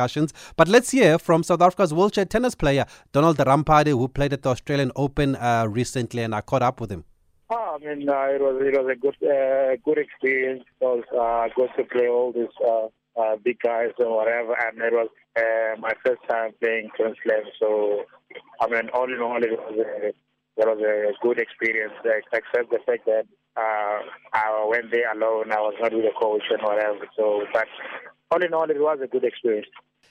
discussions. But let's hear from South Africa's wheelchair tennis player, Donald Ramphadi, who played at the Australian Open uh, recently, and I caught up with him. Oh, I mean, uh, it was it was a good uh, good experience. It was good to play all these uh, uh, big guys or whatever, and it was uh, my first time playing Grand Slam. So, I mean, all in all, it was a, it was a good experience, except the fact that uh, I went there alone. I was not with a coach and whatever. So, but all in all, it was a good experience.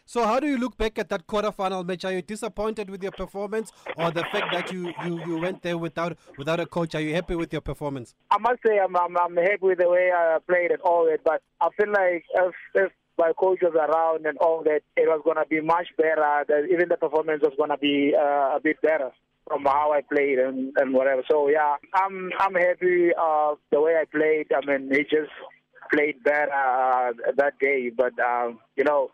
So, how do you look back at that quarterfinal match? Are you disappointed with your performance, or the fact that you, you, you went there without without a coach? Are you happy with your performance? I must say I'm I'm, I'm happy with the way I played and all that, but I feel like if if my coach was around and all that, it was gonna be much better. That even the performance was gonna be uh, a bit better from how I played and, and whatever. So yeah, I'm I'm happy uh, the way I played. I mean, he just played better uh, that day, but um, you know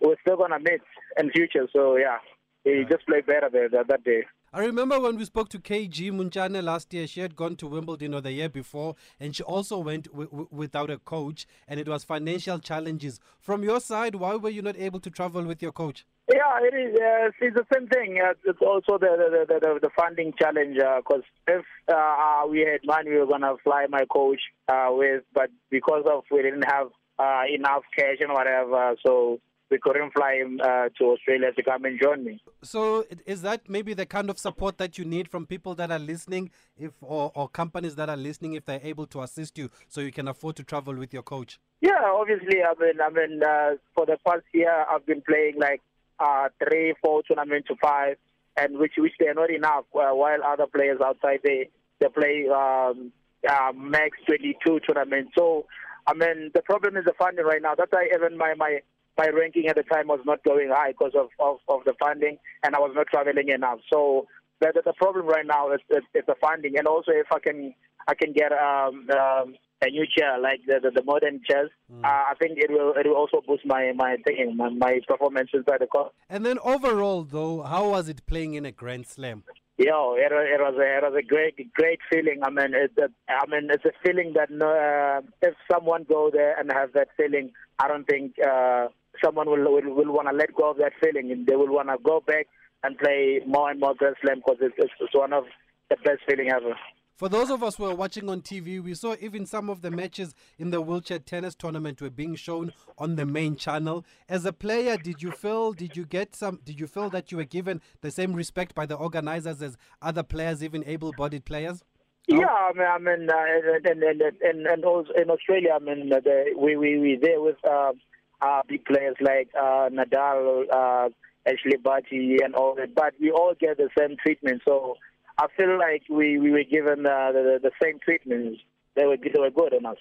we're still gonna meet in future. So yeah, he just played better there that, that day. I remember when we spoke to KG Montjane last year, she had gone to Wimbledon or the year before, and she also went w- w- without a coach, and it was financial challenges. From your side, why were you not able to travel with your coach? Yeah, it is. Uh, it's the same thing. Uh, it's also the the, the, the, the funding challenge because uh, if uh, we had money, we were gonna fly my coach uh, with, but because of we didn't have uh, enough cash and whatever, so we couldn't fly him uh, to Australia to come and join me. So, is that maybe the kind of support that you need from people that are listening, if or, or companies that are listening, if they're able to assist you, so you can afford to travel with your coach? Yeah, obviously. I mean, I mean, uh, for the past year, I've been playing like uh, three, four tournaments to five, and which which they're not enough. Uh, while other players outside they they play um, uh, max 22 tournaments. So, I mean, the problem is the funding right now. That's why even my my my ranking at the time was not going high because of, of, of the funding, and I was not traveling enough. So the, the, the problem right now is, is, is, the funding, and also if I can I can get um, um, a new chair like the the, the modern chairs, mm. uh, I think it will it will also boost my my thinking, my, my performance inside the court. And then overall, though, how was it playing in a Grand Slam? Yeah, it, it was a, it was a great great feeling. I mean, it's a, I mean, it's a feeling that uh, if someone go there and have that feeling, I don't think uh, someone will will, will want to let go of that feeling and they will want to go back and play more and more Grand Slam because it's, it's one of the best feeling ever. For those of us who are watching on TV, we saw even some of the matches in the wheelchair tennis tournament were being shown on the main channel. As a player, did you feel did you get some did you feel that you were given the same respect by the organizers as other players, even able-bodied players? Yeah, I mean, I mean, uh, and, and, and, and also in Australia, I mean, the, we we we there with uh, uh, big players like uh, Nadal, uh, Ashleigh Barty, and all that. But we all get the same treatment. So I feel like we, we were given uh, the, the same treatment. They were, they were good on us.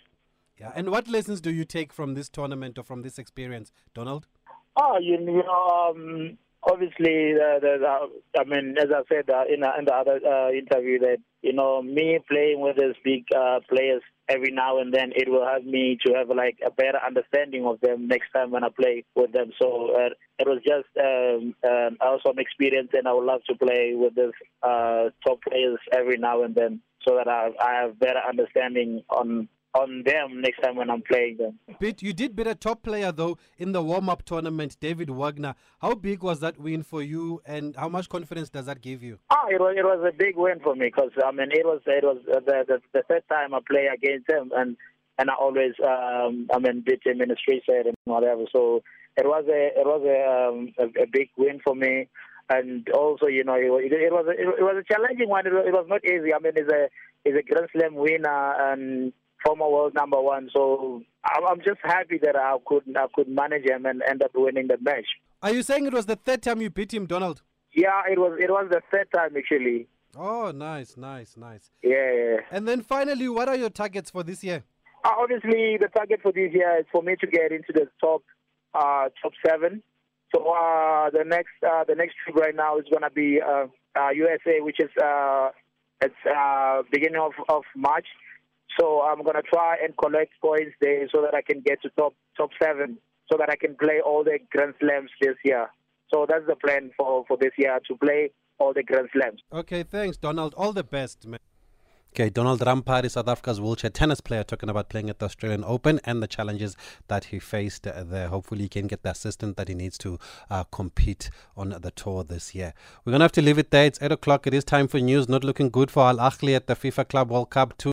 Yeah. And what lessons do you take from this tournament or from this experience, Donald? Oh, you, know, um, obviously, uh, the, the, I mean, as I said uh, in, in the other uh, interview, that you know, me playing with these big uh, players every now and then, it will help me to have like a better understanding of them next time when I play with them. So uh, it was just um, um, awesome experience, and I would love to play with these uh, top players every now and then, so that I, I have better understanding on on them next time when I'm playing them. But you did beat a top player though in the warm-up tournament, David Wagner. How big was that win for you, and how much confidence does that give you? Oh, it was it was a big win for me because I mean it was it was the, the the third time I play against him, and and I always um, I mean beat him in the street set and whatever. So it was a it was a um, a, a big win for me and also, you know, it, it, it was a, it, was a challenging one. It was, it was not easy. I mean, he's a he's a Grand Slam winner, and former world number one. So I'm just happy that I could I could manage him and end up winning the match. Are you saying it was the third time you beat him, Donald? Yeah, it was. It was the third time actually. Oh, nice, nice, nice. Yeah, yeah. And then finally, what are your targets for this year? Uh, obviously, the target for this year is for me to get into the top uh, top seven. So uh, the next uh, the next trip right now is gonna be USA, uh, uh, which is it's beginning of, of March. So I'm going to try and collect points there so that I can get to top top seven, so that I can play all the Grand Slams this year. So that's the plan for, for this year to play all the Grand Slams. Okay, thanks, Donald. All the best, man. Okay, Donald Ramphadi, South Africa's wheelchair tennis player, talking about playing at the Australian Open and the challenges that he faced uh, there. Hopefully, he can get the assistant that he needs to uh, compete on the tour this year. We're going to have to leave it there. It's 8 o'clock. It is time for news. Not looking good for Al Ahly at the FIFA Club World Cup. Two